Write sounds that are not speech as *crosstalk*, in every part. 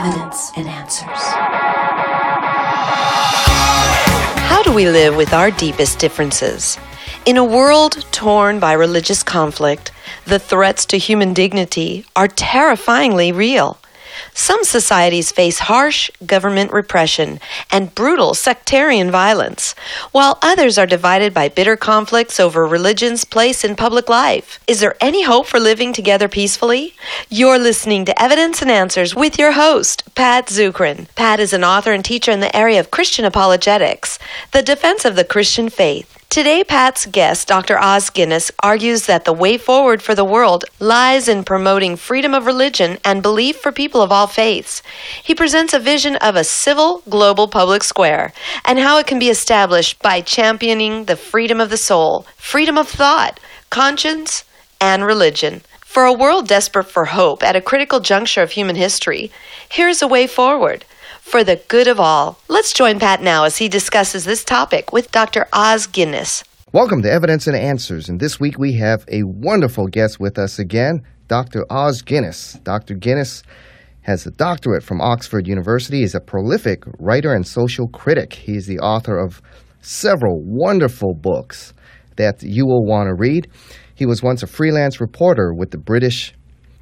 evidence and answers. How do we live with our deepest differences? In a world torn by religious conflict, the threats to human dignity are terrifyingly real. Some societies face harsh government repression and brutal sectarian violence, while others are divided by bitter conflicts over religion's place in public life. Is there any hope for living together peacefully? You're listening to Evidence and Answers with your host, Pat Zukeran. Pat is an author and teacher in the area of Christian apologetics, the defense of the Christian faith. Today, Pat's guest, Dr. Os Guinness, argues that the way forward for the world lies in promoting freedom of religion and belief for people of all faiths. He presents a vision of a civil, global public square and how it can be established by championing the freedom of the soul, freedom of thought, conscience, and religion. For a world desperate for hope at a critical juncture of human history, here's a way forward for the good of all. Let's join Pat now as he discusses this topic with Dr. Os Guinness. Welcome to Evidence and Answers, and this week we have a wonderful guest with us again, Dr. Os Guinness. Dr. Guinness has a doctorate from Oxford University, is a prolific writer and social critic. He is the author of several wonderful books that you will want to read. He was once a freelance reporter with the British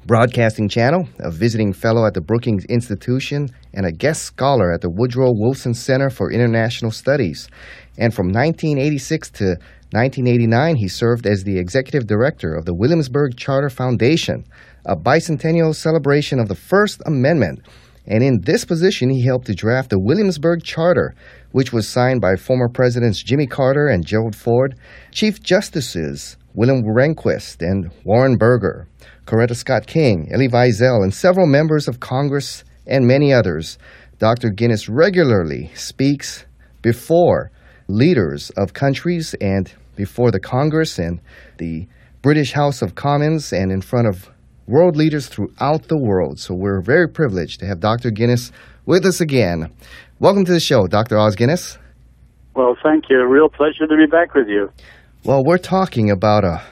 Broadcasting Channel, a visiting fellow at the Brookings Institution, and a guest scholar at the Woodrow Wilson Center for International Studies. And from 1986 to 1989, he served as the executive director of the Williamsburg Charter Foundation, a bicentennial celebration of the First Amendment. And in this position, he helped to draft the Williamsburg Charter, which was signed by former Presidents Jimmy Carter and Gerald Ford, Chief Justices William Rehnquist and Warren Burger, Coretta Scott King, Elie Wiesel, and several members of Congress and many others. Dr. Guinness regularly speaks before leaders of countries and before the Congress and the British House of Commons and in front of world leaders throughout the world. So we're very privileged to have Dr. Guinness with us again. Welcome to the show, Dr. Os Guinness. Well, thank you. A real pleasure to be back with you. Well, we're talking about a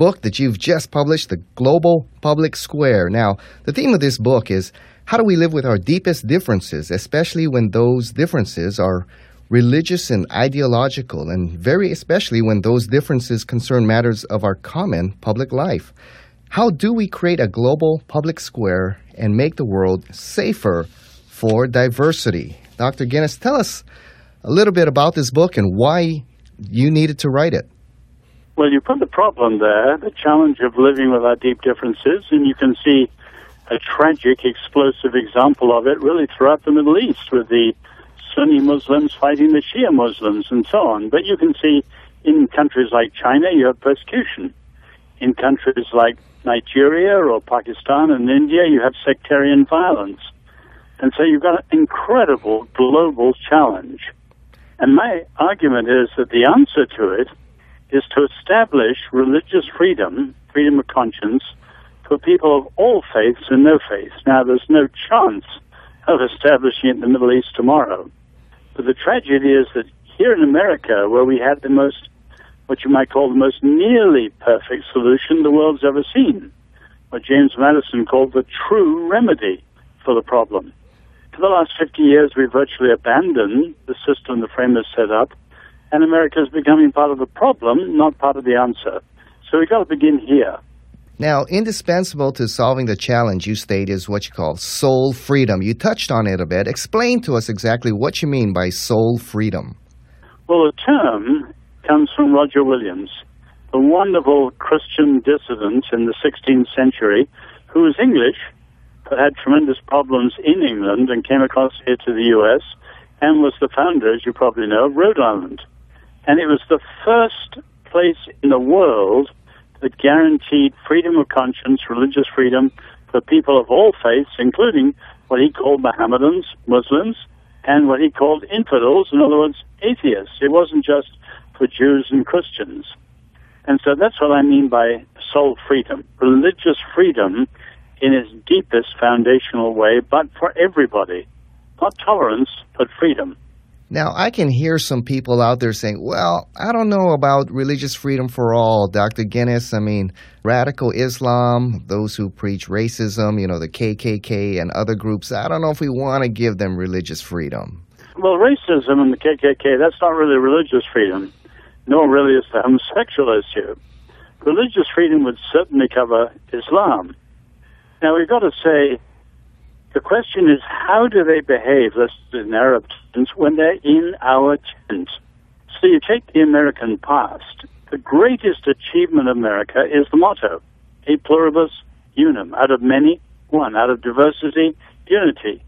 book that you've just published, The Global Public Square. Now, the theme of this book is how do we live with our deepest differences, especially when those differences are religious and ideological, and very especially when those differences concern matters of our common public life? How do we create a global public square and make the world safer for diversity? Dr. Guinness, tell us a little bit about this book and why you needed to write it. Well, you put the problem there, the challenge of living with our deep differences, and you can see a tragic, explosive example of it really throughout the Middle East with the Sunni Muslims fighting the Shia Muslims and so on. But you can see in countries like China, you have persecution. In countries like Nigeria or Pakistan and India, you have sectarian violence. And so you've got an incredible global challenge. And my argument is that the answer to it is to establish religious freedom, freedom of conscience, for people of all faiths and no faiths. Now, there's no chance of establishing it in the Middle East tomorrow. But the tragedy is that here in America, where we had the most, what you might call the most nearly perfect solution the world's ever seen, what James Madison called the true remedy for the problem. For the last 50 years, we've virtually abandoned the system the framers set up, and America is becoming part of the problem, not part of the answer. So we've got to begin here. Now, indispensable to solving the challenge you state is what you call soul freedom. You touched on it a bit. Explain to us exactly what you mean by soul freedom. Well, the term comes from Roger Williams, a wonderful Christian dissident in the 16th century who was English but had tremendous problems in England and came across here to the U.S. and was the founder, as you probably know, of Rhode Island. And it was the first place in the world that guaranteed freedom of conscience, religious freedom for people of all faiths, including what he called Mohammedans, Muslims, and what he called infidels, in other words, atheists. It wasn't just for Jews and Christians. And so that's what I mean by soul freedom, religious freedom in its deepest foundational way, but for everybody. Not tolerance, but freedom. Now, I can hear some people out there saying, well, I don't know about religious freedom for all, Dr. Guinness. I mean, radical Islam, those who preach racism, you know, the KKK and other groups, I don't know if we want to give them religious freedom. Well, racism and the KKK, that's not really religious freedom, nor really is the homosexual issue. Religious freedom would certainly cover Islam. Now, we've got to say, the question is, how do they behave, let's in Arab terms, when they're in our tent? So you take the American past. The greatest achievement of America is the motto, e pluribus unum, out of many, one, out of diversity, unity.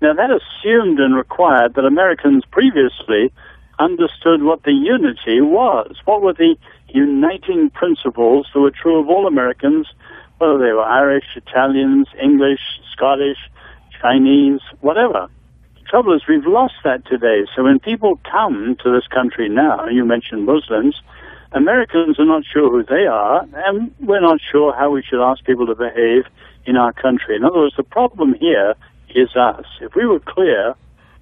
Now that assumed and required that Americans previously understood what the unity was. What were the uniting principles that were true of all Americans they were Irish, Italians, English, Scottish, Chinese, whatever. The trouble is we've lost that today. So when people come to this country now, you mentioned Muslims, Americans are not sure who they are, and we're not sure how we should ask people to behave in our country. In other words, the problem here is us. If we were clear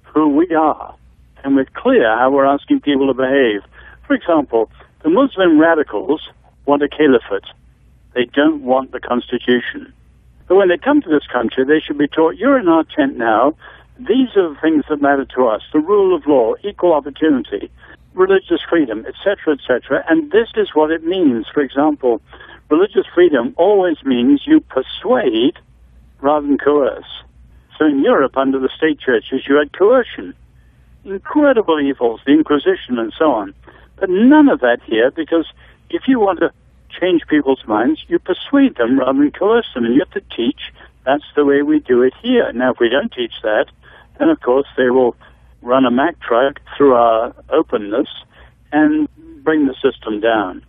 who we are, and we're clear how we're asking people to behave, for example, the Muslim radicals want a caliphate. They don't want the Constitution. But when they come to this country, they should be taught, you're in our tent now. These are the things that matter to us. The rule of law, equal opportunity, religious freedom, etc., etc. And this is what it means. For example, religious freedom always means you persuade rather than coerce. So in Europe, under the state churches, you had coercion. Incredible evils, the Inquisition and so on. But none of that here, because if you want to change people's minds, you persuade them rather than coerce them. And you have to teach that's the way we do it here. Now, if we don't teach that, then of course they will run a Mack truck through our openness and bring the system down.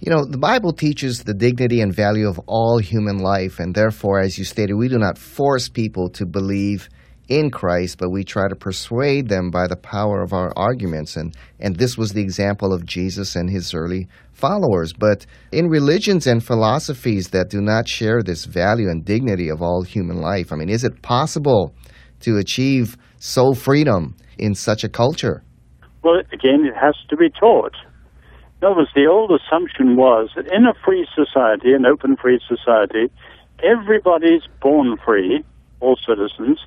You know, the Bible teaches the dignity and value of all human life, and therefore, as you stated, we do not force people to believe in Christ, but we try to persuade them by the power of our arguments. And, and this was the example of Jesus and his early followers. But in religions and philosophies that do not share this value and dignity of all human life, I mean, is it possible to achieve soul freedom in such a culture? Well, again, it has to be taught. In other words, the old assumption was that in a free society, an open free society, everybody's born free, all citizens,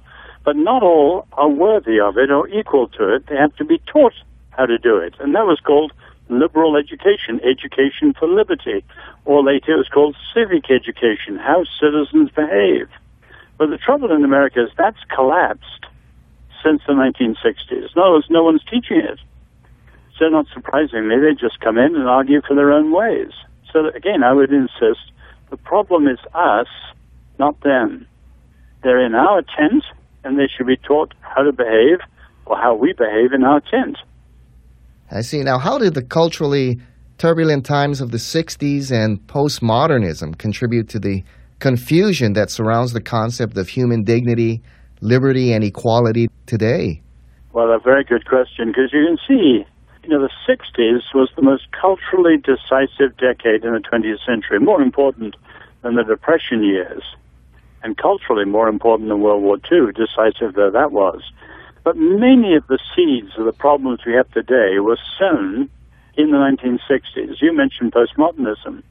but not all are worthy of it or equal to it. They have to be taught how to do it. And that was called liberal education, education for liberty. Or later it was called civic education, how citizens behave. But the trouble in America is that's collapsed since the 1960s. In other words, no one's teaching it. So not surprisingly, they just come in and argue for their own ways. So again, I would insist the problem is us, not them. They're in our tent, and they should be taught how to behave or how we behave in our tent. I see. Now, how did the culturally turbulent times of the 60s and postmodernism contribute to the confusion that surrounds the concept of human dignity, liberty, and equality today? Well, a very good question because you can see, you know, the 60s was the most culturally decisive decade in the 20th century, more important than the Depression years and culturally more important than World War II, decisive though that was. But many of the seeds of the problems we have today were sown in the 1960s. You mentioned postmodernism.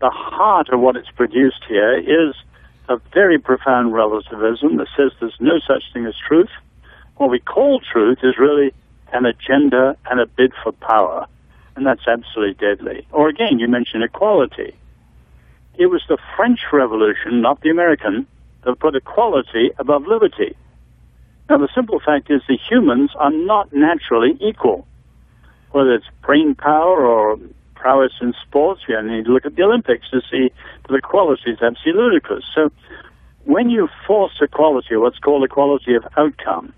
The heart of what it's produced here is a very profound relativism that says there's no such thing as truth. What we call truth is really an agenda and a bid for power, and that's absolutely deadly. Or again, you mentioned equality. It was the French Revolution, not the American, that put equality above liberty. Now, the simple fact is that humans are not naturally equal. Whether it's brain power or prowess in sports, you need to look at the Olympics to see that equality is absolutely ludicrous. So, when you force equality, what's called equality of outcome,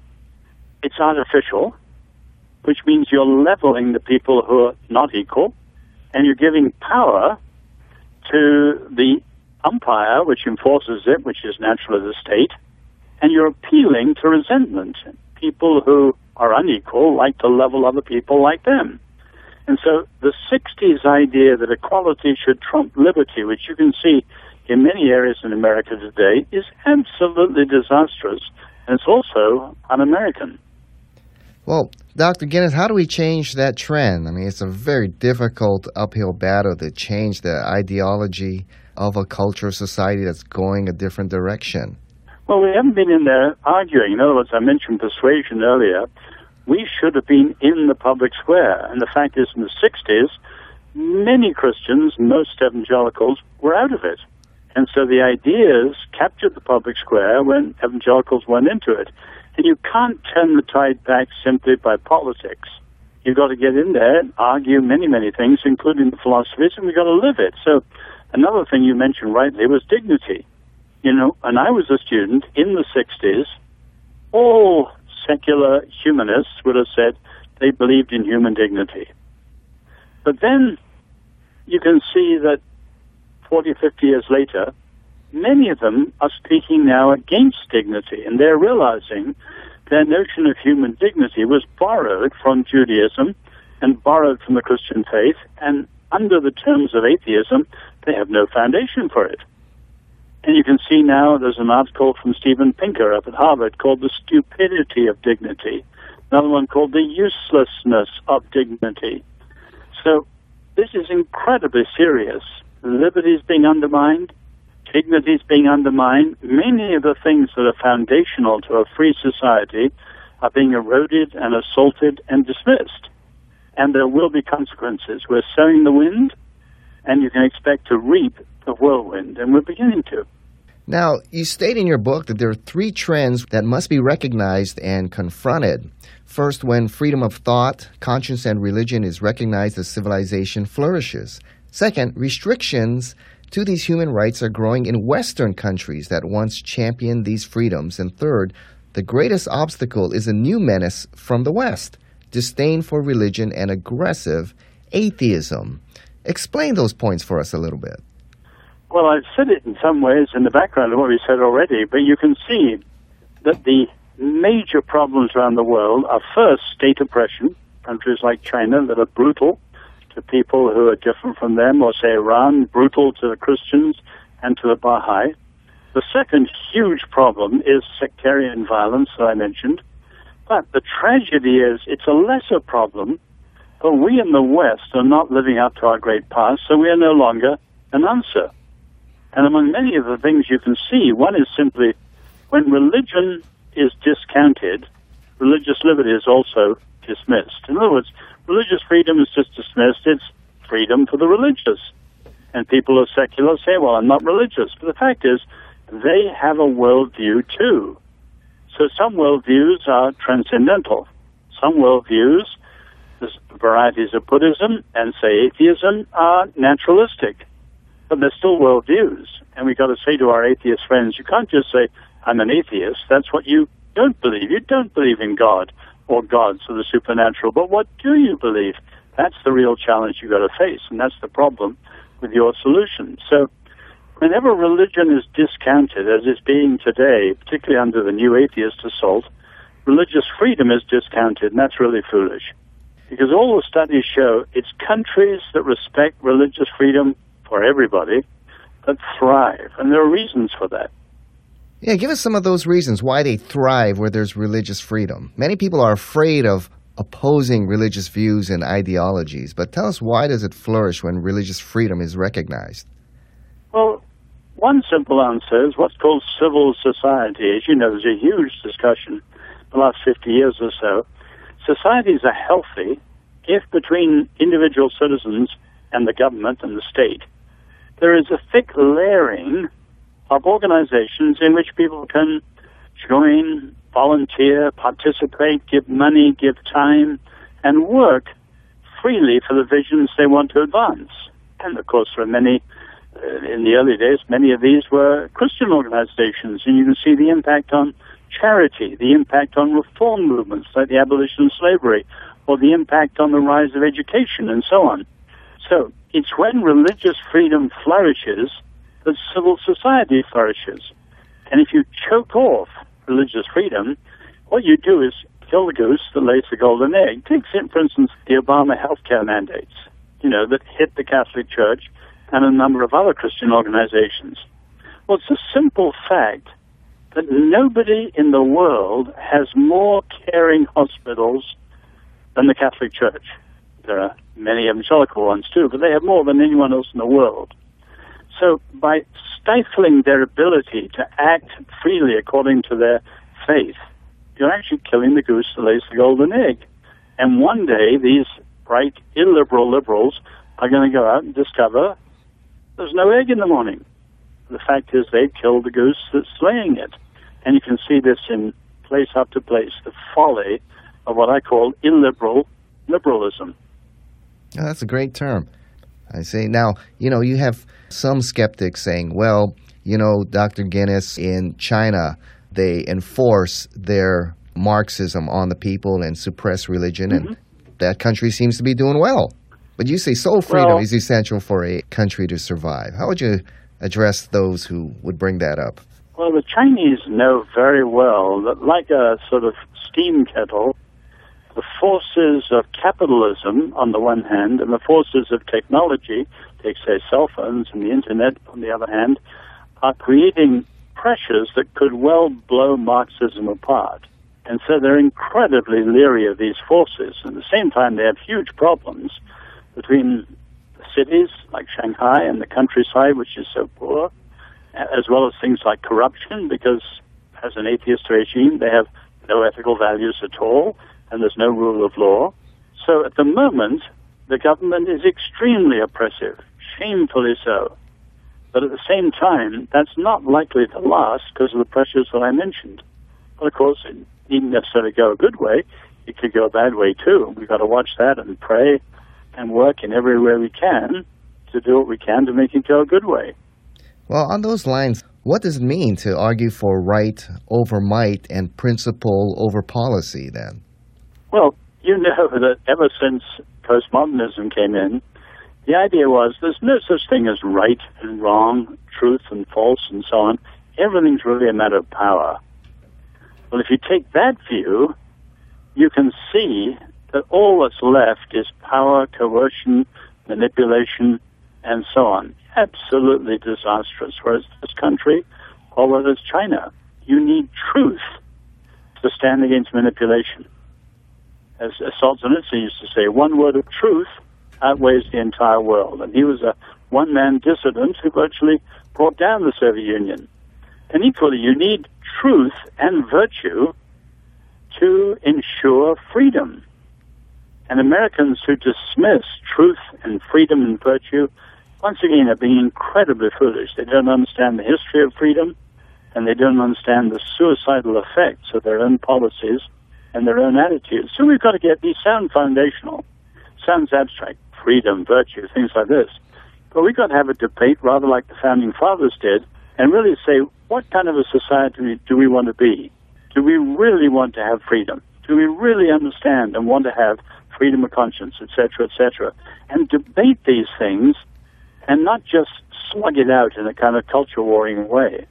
it's artificial, which means you're leveling the people who are not equal, and you're giving power to the umpire, which enforces it, which is natural of the state, and you're appealing to resentment. People who are unequal like to level other people like them. And so the 60s idea that equality should trump liberty, which you can see in many areas in America today, is absolutely disastrous, and it's also un American. Well, Dr. Guinness, how do we change that trend? I mean, it's a very difficult uphill battle to change the ideology of a culture, society that's going a different direction. Well, we haven't been in there arguing. In other words, I mentioned persuasion earlier. We should have been in the public square. And the fact is, in the 60s, many Christians, most evangelicals, were out of it. And so the ideas captured the public square when evangelicals went into it. And you can't turn the tide back simply by politics. You've got to get in there and argue many, many things, including the philosophies, and we've got to live it. So another thing you mentioned rightly was dignity. You know, and I was a student in the 60s. All secular humanists would have said they believed in human dignity. But then you can see that 40, 50 years later, many of them are speaking now against dignity, and they're realizing their notion of human dignity was borrowed from Judaism and borrowed from the Christian faith, and under the terms of atheism, they have no foundation for it. And you can see now there's an article from Steven Pinker up at Harvard called The Stupidity of Dignity, another one called The Uselessness of Dignity. So this is incredibly serious. Liberty is being undermined, dignity is being undermined. Many of the things that are foundational to a free society are being eroded and assaulted and dismissed. And there will be consequences. We're sowing the wind, and you can expect to reap the whirlwind, and we're beginning to. Now, you state in your book that there are three trends that must be recognized and confronted. First, when freedom of thought, conscience, and religion is recognized as civilization flourishes. Second, restrictions to these human rights are growing in Western countries that once championed these freedoms. And third, the greatest obstacle is a new menace from the West disdain for religion and aggressive atheism. Explain those points for us a little bit. Well, I've said it in some ways in the background of what we said already, but you can see that the major problems around the world are first state oppression, countries like China that are brutal to people who are different from them, or say Iran, brutal to the Christians and to the Baha'i. The second huge problem is sectarian violence that I mentioned. But the tragedy is it's a lesser problem, but we in the West are not living up to our great past, so we are no longer an answer. And among many of the things you can see, one is simply when religion is discounted, religious liberty is also dismissed. In other words, religious freedom is just dismissed. It's freedom for the religious. And people are secular say, well, I'm not religious. But the fact is, they have a worldview too. So some worldviews are transcendental. Some worldviews, the varieties of Buddhism and, say, atheism, are naturalistic. But they're still worldviews. And we've got to say to our atheist friends, you can't just say, I'm an atheist. That's what you don't believe. You don't believe in God or gods or the supernatural. But what do you believe? That's the real challenge you've got to face, and that's the problem with your solution. So, whenever religion is discounted, as is being today, particularly under the new atheist assault, religious freedom is discounted, and that's really foolish. Because all the studies show it's countries that respect religious freedom for everybody that thrive, and there are reasons for that. Yeah, give us some of those reasons why they thrive where there's religious freedom. Many people are afraid of opposing religious views and ideologies, but tell us why does it flourish when religious freedom is recognized? Well, one simple answer is what's called civil society. As you know, there's a huge discussion the last 50 years or so. Societies are healthy if between individual citizens and the government and the state, there is a thick layering of organizations in which people can join, volunteer, participate, give money, give time, and work freely for the visions they want to advance. And of course, there are many, uh, in the early days, many of these were Christian organizations, and you can see the impact on charity, the impact on reform movements like the abolition of slavery, or the impact on the rise of education, and so on. So it's when religious freedom flourishes that civil society flourishes. And if you choke off religious freedom, what you do is kill the goose that lays the golden egg. Take, for instance, the Obama healthcare mandates, you know, that hit the Catholic Church and a number of other Christian organizations. Well, it's a simple fact that nobody in the world has more caring hospitals than the Catholic Church. There are many evangelical ones too, but they have more than anyone else in the world. So by stifling their ability to act freely according to their faith, you're actually killing the goose that lays the golden egg. And one day, these bright, illiberal liberals are going to go out and discover there's no egg in the morning. The fact is, they've killed the goose that's laying it. And you can see this in place after place, the folly of what I call illiberal liberalism. That's a great term. I say now, you know, you have some skeptics saying, well, you know, Dr. Guinness in China, they enforce their Marxism on the people and suppress religion, mm-hmm. and that country seems to be doing well. But you say soul freedom well, is essential for a country to survive. How would you address those who would bring that up? Well, the Chinese know very well that, like a sort of steam kettle, the forces of capitalism on the one hand and the forces of technology, take say cell phones and the internet on the other hand, are creating pressures that could well blow Marxism apart. And so they're incredibly leery of these forces. And at the same time, they have huge problems between the cities like Shanghai and the countryside, which is so poor, as well as things like corruption, because as an atheist regime, they have no ethical values at all and there's no rule of law. So at the moment, the government is extremely oppressive, shamefully so. But at the same time, that's not likely to last because of the pressures that I mentioned. But of course, it needn't necessarily go a good way. It could go a bad way too. We've got to watch that and pray and work in every way we can to do what we can to make it go a good way. Well, on those lines, what does it mean to argue for right over might and principle over policy then? Well, you know *laughs* that ever since postmodernism came in, the idea was there's no such thing as right and wrong, truth and false, and so on. Everything's really a matter of power. Well, if you take that view, you can see that all that's left is power, coercion, manipulation, and so on. Absolutely disastrous, whether it's this country or whether it's China. You need truth to stand against manipulation as, as Solzhenitsyn used to say, one word of truth outweighs the entire world. And he was a one man dissident who virtually brought down the Soviet Union. And equally, you need truth and virtue to ensure freedom. And Americans who dismiss truth and freedom and virtue, once again, are being incredibly foolish. They don't understand the history of freedom, and they don't understand the suicidal effects of their own policies and their own attitudes. So we've got to get these sound foundational, sounds abstract, freedom, virtue, things like this. But we've got to have a debate rather like the founding fathers did and really say, what kind of a society do we want to be? Do we really want to have freedom? Do we really understand and want to have freedom of conscience, etc., etc., and debate these things and not just slug it out in a kind of culture warring way?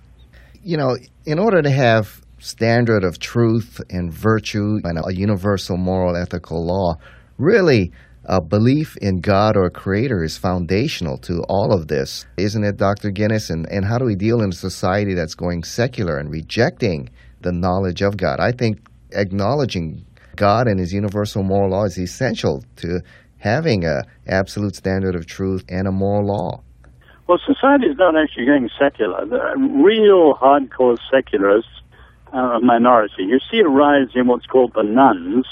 You know, in order to have standard of truth and virtue and a universal moral ethical law, really a belief in God or creator is foundational to all of this, isn't it, Dr. Guinness? And, and how do we deal in a society that's going secular and rejecting the knowledge of God? I think acknowledging God and his universal moral law is essential to having a absolute standard of truth and a moral law. Well, society is not actually going secular. The real hardcore secularists uh, minority. You see a rise in what's called the nones,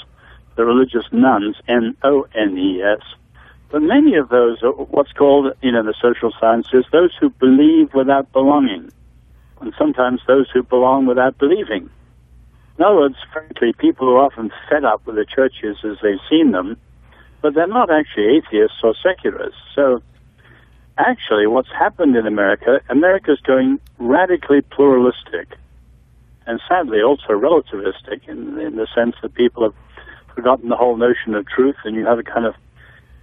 the religious nones, N-O-N-E-S. But many of those are what's called, you know, the social sciences, those who believe without belonging, and sometimes those who belong without believing. In other words, frankly, people are often fed up with the churches as they've seen them, but they're not actually atheists or secularists. So, actually, what's happened in America, America's going radically pluralistic and sadly also relativistic in, in the sense that people have forgotten the whole notion of truth and you have a kind of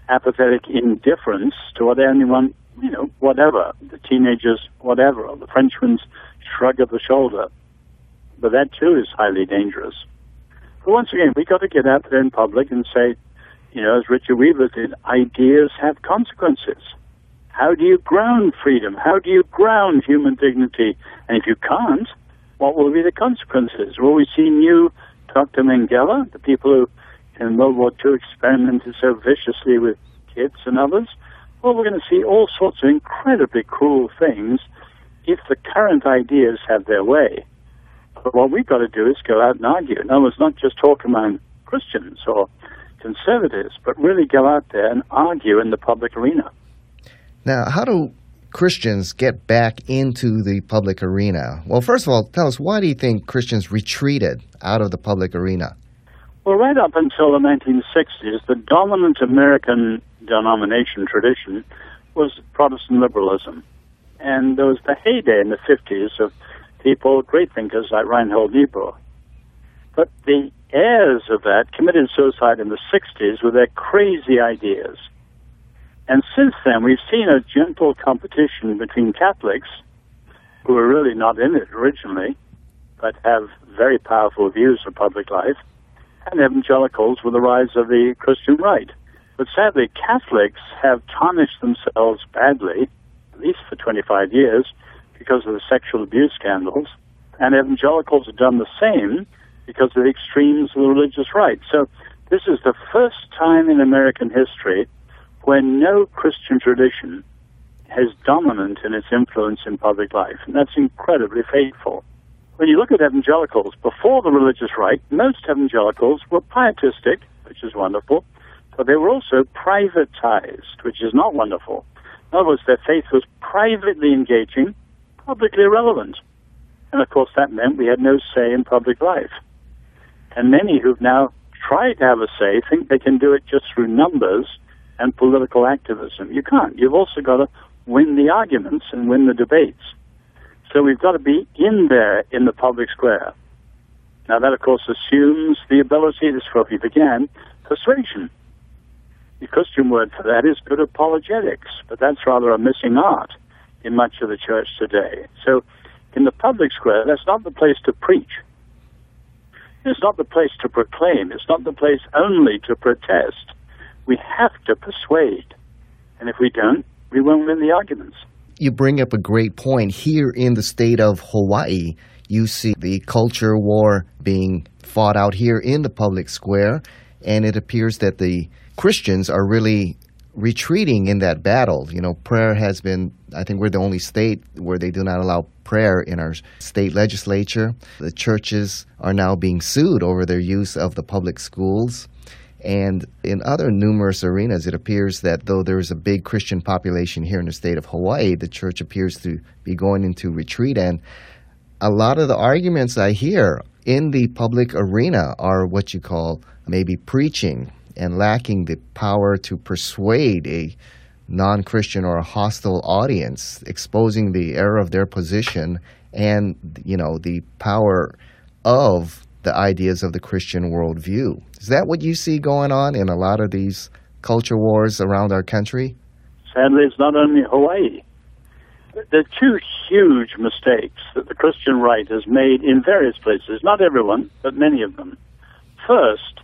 apathetic indifference to what anyone, you know, whatever, the teenagers, whatever, or the Frenchman's shrug of the shoulder. But that too is highly dangerous. But once again, we've got to get out there in public and say, you know, as Richard Weaver did, ideas have consequences. How do you ground freedom? How do you ground human dignity? And if you can't, What will be the consequences? Will we see new Dr. Mengele, the people who in World War II experimented so viciously with kids and others? Well, we're going to see all sorts of incredibly cruel things if the current ideas have their way. But what we've got to do is go out and argue. In other words, not just talk among Christians or conservatives, but really go out there and argue in the public arena. Now, how do Christians get back into the public arena? Well, first of all, tell us why do you think Christians retreated out of the public arena? Well, right up until the 1960s, the dominant American denomination tradition was Protestant liberalism. And there was the heyday in the 50s of people, great thinkers like Reinhold Niebuhr. But the heirs of that committed suicide in the 60s with their crazy ideas. And since then, we've seen a gentle competition between Catholics, who are really not in it originally, but have very powerful views of public life, and evangelicals with the rise of the Christian right. But sadly, Catholics have tarnished themselves badly, at least for 25 years, because of the sexual abuse scandals, and evangelicals have done the same because of the extremes of the religious right. So this is the first time in American history when no Christian tradition has dominant in its influence in public life, and that's incredibly fateful. When you look at evangelicals, before the religious right, most evangelicals were pietistic, which is wonderful, but they were also privatized, which is not wonderful. In other words, their faith was privately engaging, publicly irrelevant. And of course, that meant we had no say in public life. And many who've now tried to have a say think they can do it just through numbers and political activism. You can't. You've also got to win the arguments and win the debates. So we've got to be in there in the public square. Now, that, of course, assumes the ability, this is where we began, persuasion. The Christian word for that is good apologetics, but that's rather a missing art in much of the church today. So, in the public square, that's not the place to preach. It's not the place to proclaim. It's not the place only to protest. We have to persuade. And if we don't, we won't win the arguments. You bring up a great point. Here in the state of Hawaii, you see the culture war being fought out here in the public square, and it appears that the Christians are really retreating in that battle. You know, prayer has been, I think we're the only state where they do not allow prayer in our state legislature. The churches are now being sued over their use of the public schools. And in other numerous arenas, it appears that though there is a big Christian population here in the state of Hawaii, the church appears to be going into retreat. And a lot of the arguments I hear in the public arena are what you call maybe preaching and lacking the power to persuade a non Christian or a hostile audience, exposing the error of their position and, you know, the power of the ideas of the Christian worldview. Is that what you see going on in a lot of these culture wars around our country? Sadly, it's not only Hawaii. There are two huge mistakes that the Christian right has made in various places, not everyone, but many of them. First,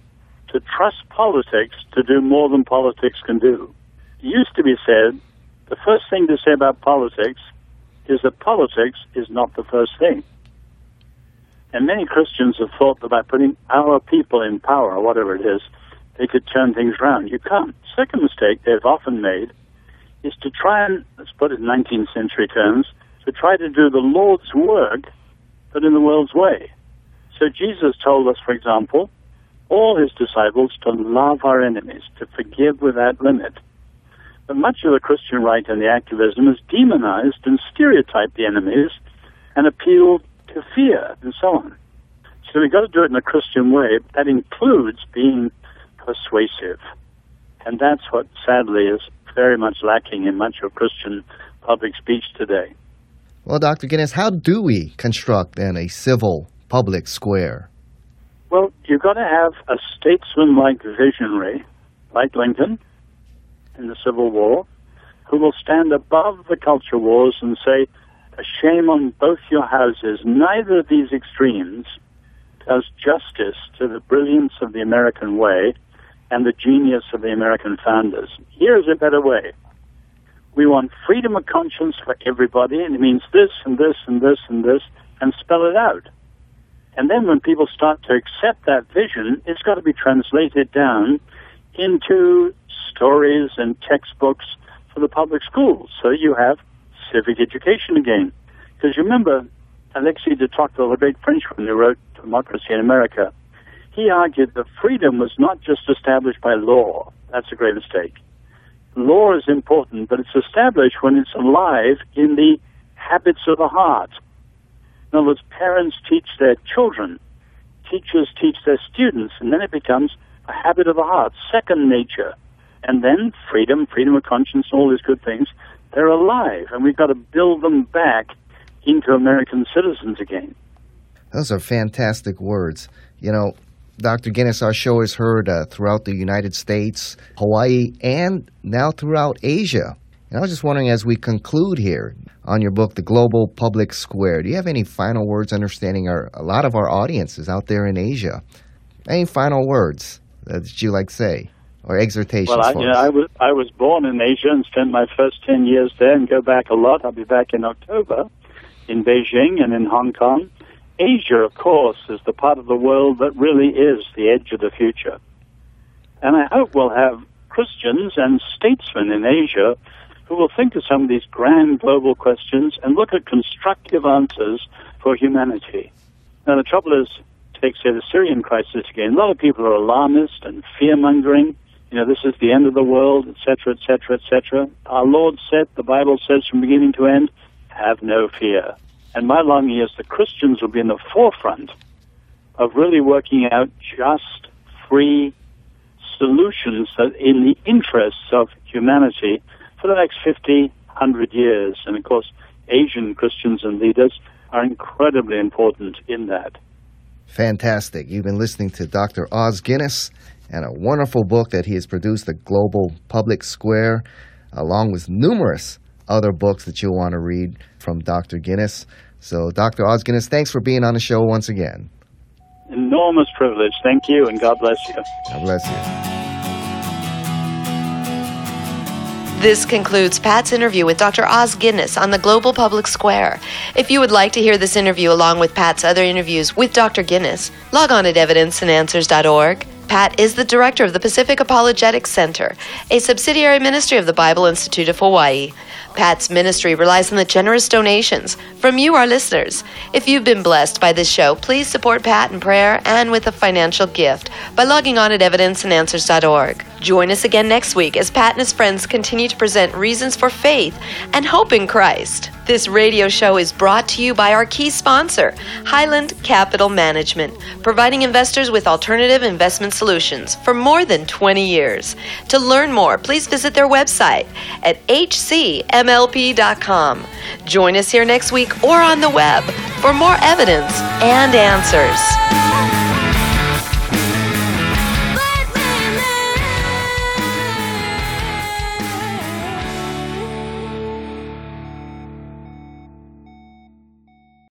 to trust politics to do more than politics can do. It used to be said the first thing to say about politics is that politics is not the first thing. And many Christians have thought that by putting our people in power, or whatever it is, they could turn things around. You can't. Second mistake they've often made is to try and, let's put it in 19th century terms, to try to do the Lord's work, but in the world's way. So Jesus told us, for example, all his disciples to love our enemies, to forgive without limit. But much of the Christian right and the activism has demonized and stereotyped the enemies and appealed to fear and so on. So we've got to do it in a Christian way. That includes being persuasive. And that's what sadly is very much lacking in much of Christian public speech today. Well, Dr. Guinness, how do we construct then a civil public square? Well, you've got to have a statesman-like visionary, like Lincoln in the Civil War, who will stand above the culture wars and say, shame on both your houses. Neither of these extremes does justice to the brilliance of the American way and the genius of the American founders. Here's a better way. We want freedom of conscience for everybody, and it means this and this and this and this, and spell it out. And then when people start to accept that vision, it's got to be translated down into stories and textbooks for the public schools. So you have civic education again. Because remember, Alexis de Tocqueville, the great Frenchman who wrote Democracy in America, he argued that freedom was not just established by law. That's a great mistake. Law is important, but it's established when it's alive in the habits of the heart. In other words, parents teach their children, teachers teach their students, and then it becomes a habit of the heart, second nature. And then freedom, freedom of conscience, all these good things, they're alive, and we've got to build them back into American citizens again. Those are fantastic words. You know, Dr. Guinness, our show is heard uh, throughout the United States, Hawaii, and now throughout Asia. And I was just wondering, as we conclude here on your book, The Global Public Square, do you have any final words understanding our, a lot of our audiences out there in Asia? Any final words that you like to say or exhortations well, I, for you us? know, I was I was born in Asia and spent my first ten years there, and go back a lot. I'll be back in October in Beijing and in Hong Kong. Asia, of course, is the part of the world that really is the edge of the future, and I hope we'll have Christians and statesmen in Asia who will think of some of these grand global questions and look at constructive answers for humanity. Now, the trouble is, take, say, the Syrian crisis again. A lot of people are alarmist and fear mongering. You know, this is the end of the world, etc., etc., etc. Our Lord said, the Bible says from beginning to end, have no fear. And my longing is that Christians will be in the forefront of really working out just, free solutions that in the interests of humanity for the next 50, 100 years. And of course, Asian Christians and leaders are incredibly important in that. Fantastic. You've been listening to Dr. Os Guinness and a wonderful book that he has produced, The Global Public Square, along with numerous other books that you'll want to read from Dr. Guinness. So, Dr. Os Guinness, thanks for being on the show once again. Enormous privilege. Thank you, and God bless you. God bless you. This concludes Pat's interview with Dr. Os Guinness on the Global Public Square. If you would like to hear this interview along with Pat's other interviews with Dr. Guinness, log on at evidenceandanswers.org. Pat is the director of the Pacific Apologetics Center, a subsidiary ministry of the Bible Institute of Hawaii. Pat's ministry relies on the generous donations from you, our listeners. If you've been blessed by this show, please support Pat in prayer and with a financial gift by logging on at evidenceandanswers.org. Join us again next week as Pat and his friends continue to present reasons for faith and hope in Christ. This radio show is brought to you by our key sponsor, Highland Capital Management, providing investors with alternative investment solutions for more than 20 years. To learn more, please visit their website at hcmlp.com. Join us here next week or on the web for more evidence and answers.